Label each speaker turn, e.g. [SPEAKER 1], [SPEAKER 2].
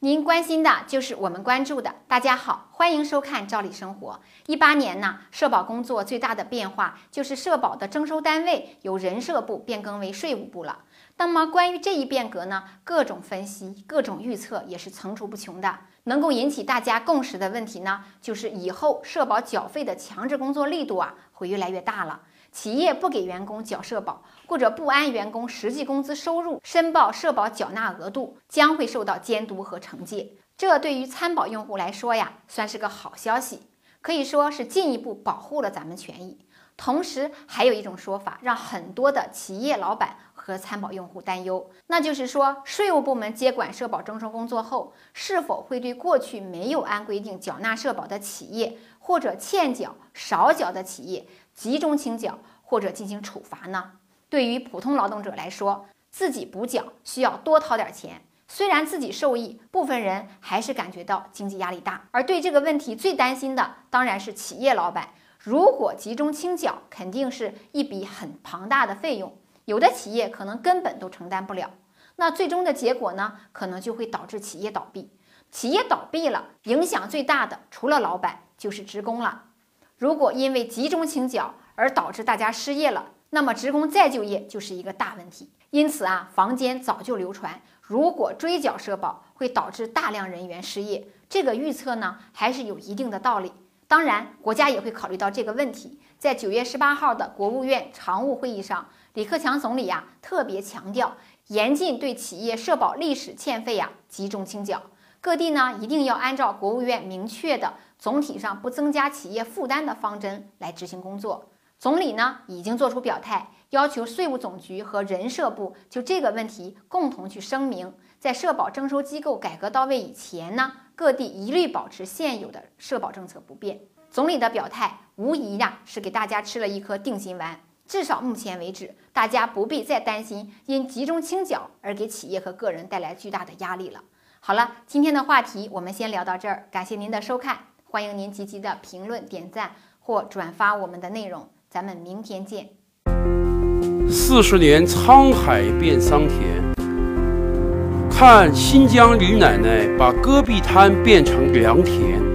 [SPEAKER 1] 您关心的就是我们关注的。大家好，欢迎收看《赵理生活》。一八年呢，社保工作最大的变化就是社保的征收单位由人社部变更为税务部了。那么关于这一变革呢，各种分析、各种预测也是层出不穷的。能够引起大家共识的问题呢，就是以后社保缴费的强制工作力度啊，会越来越大了。企业不给员工缴社保，或者不按员工实际工资收入申报社保缴纳额度，将会受到监督和惩戒。这对于参保用户来说呀，算是个好消息，可以说是进一步保护了咱们权益。同时，还有一种说法，让很多的企业老板和参保用户担忧，那就是说，税务部门接管社保征收工作后，是否会对过去没有按规定缴纳社保的企业，或者欠缴、少缴的企业？集中清缴或者进行处罚呢？对于普通劳动者来说，自己补缴需要多掏点钱，虽然自己受益，部分人还是感觉到经济压力大。而对这个问题最担心的当然是企业老板。如果集中清缴，肯定是一笔很庞大的费用，有的企业可能根本都承担不了。那最终的结果呢？可能就会导致企业倒闭。企业倒闭了，影响最大的除了老板就是职工了。如果因为集中清缴而导致大家失业了，那么职工再就业就是一个大问题。因此啊，坊间早就流传，如果追缴社保会导致大量人员失业，这个预测呢还是有一定的道理。当然，国家也会考虑到这个问题。在九月十八号的国务院常务会议上，李克强总理呀特别强调，严禁对企业社保历史欠费呀集中清缴。各地呢一定要按照国务院明确的总体上不增加企业负担的方针来执行工作。总理呢已经做出表态，要求税务总局和人社部就这个问题共同去声明，在社保征收机构改革到位以前呢，各地一律保持现有的社保政策不变。总理的表态无疑呀是给大家吃了一颗定心丸，至少目前为止，大家不必再担心因集中清缴而给企业和个人带来巨大的压力了。好了，今天的话题我们先聊到这儿，感谢您的收看，欢迎您积极的评论、点赞或转发我们的内容，咱们明天见。
[SPEAKER 2] 四十年沧海变桑田，看新疆李奶奶把戈壁滩变成良田。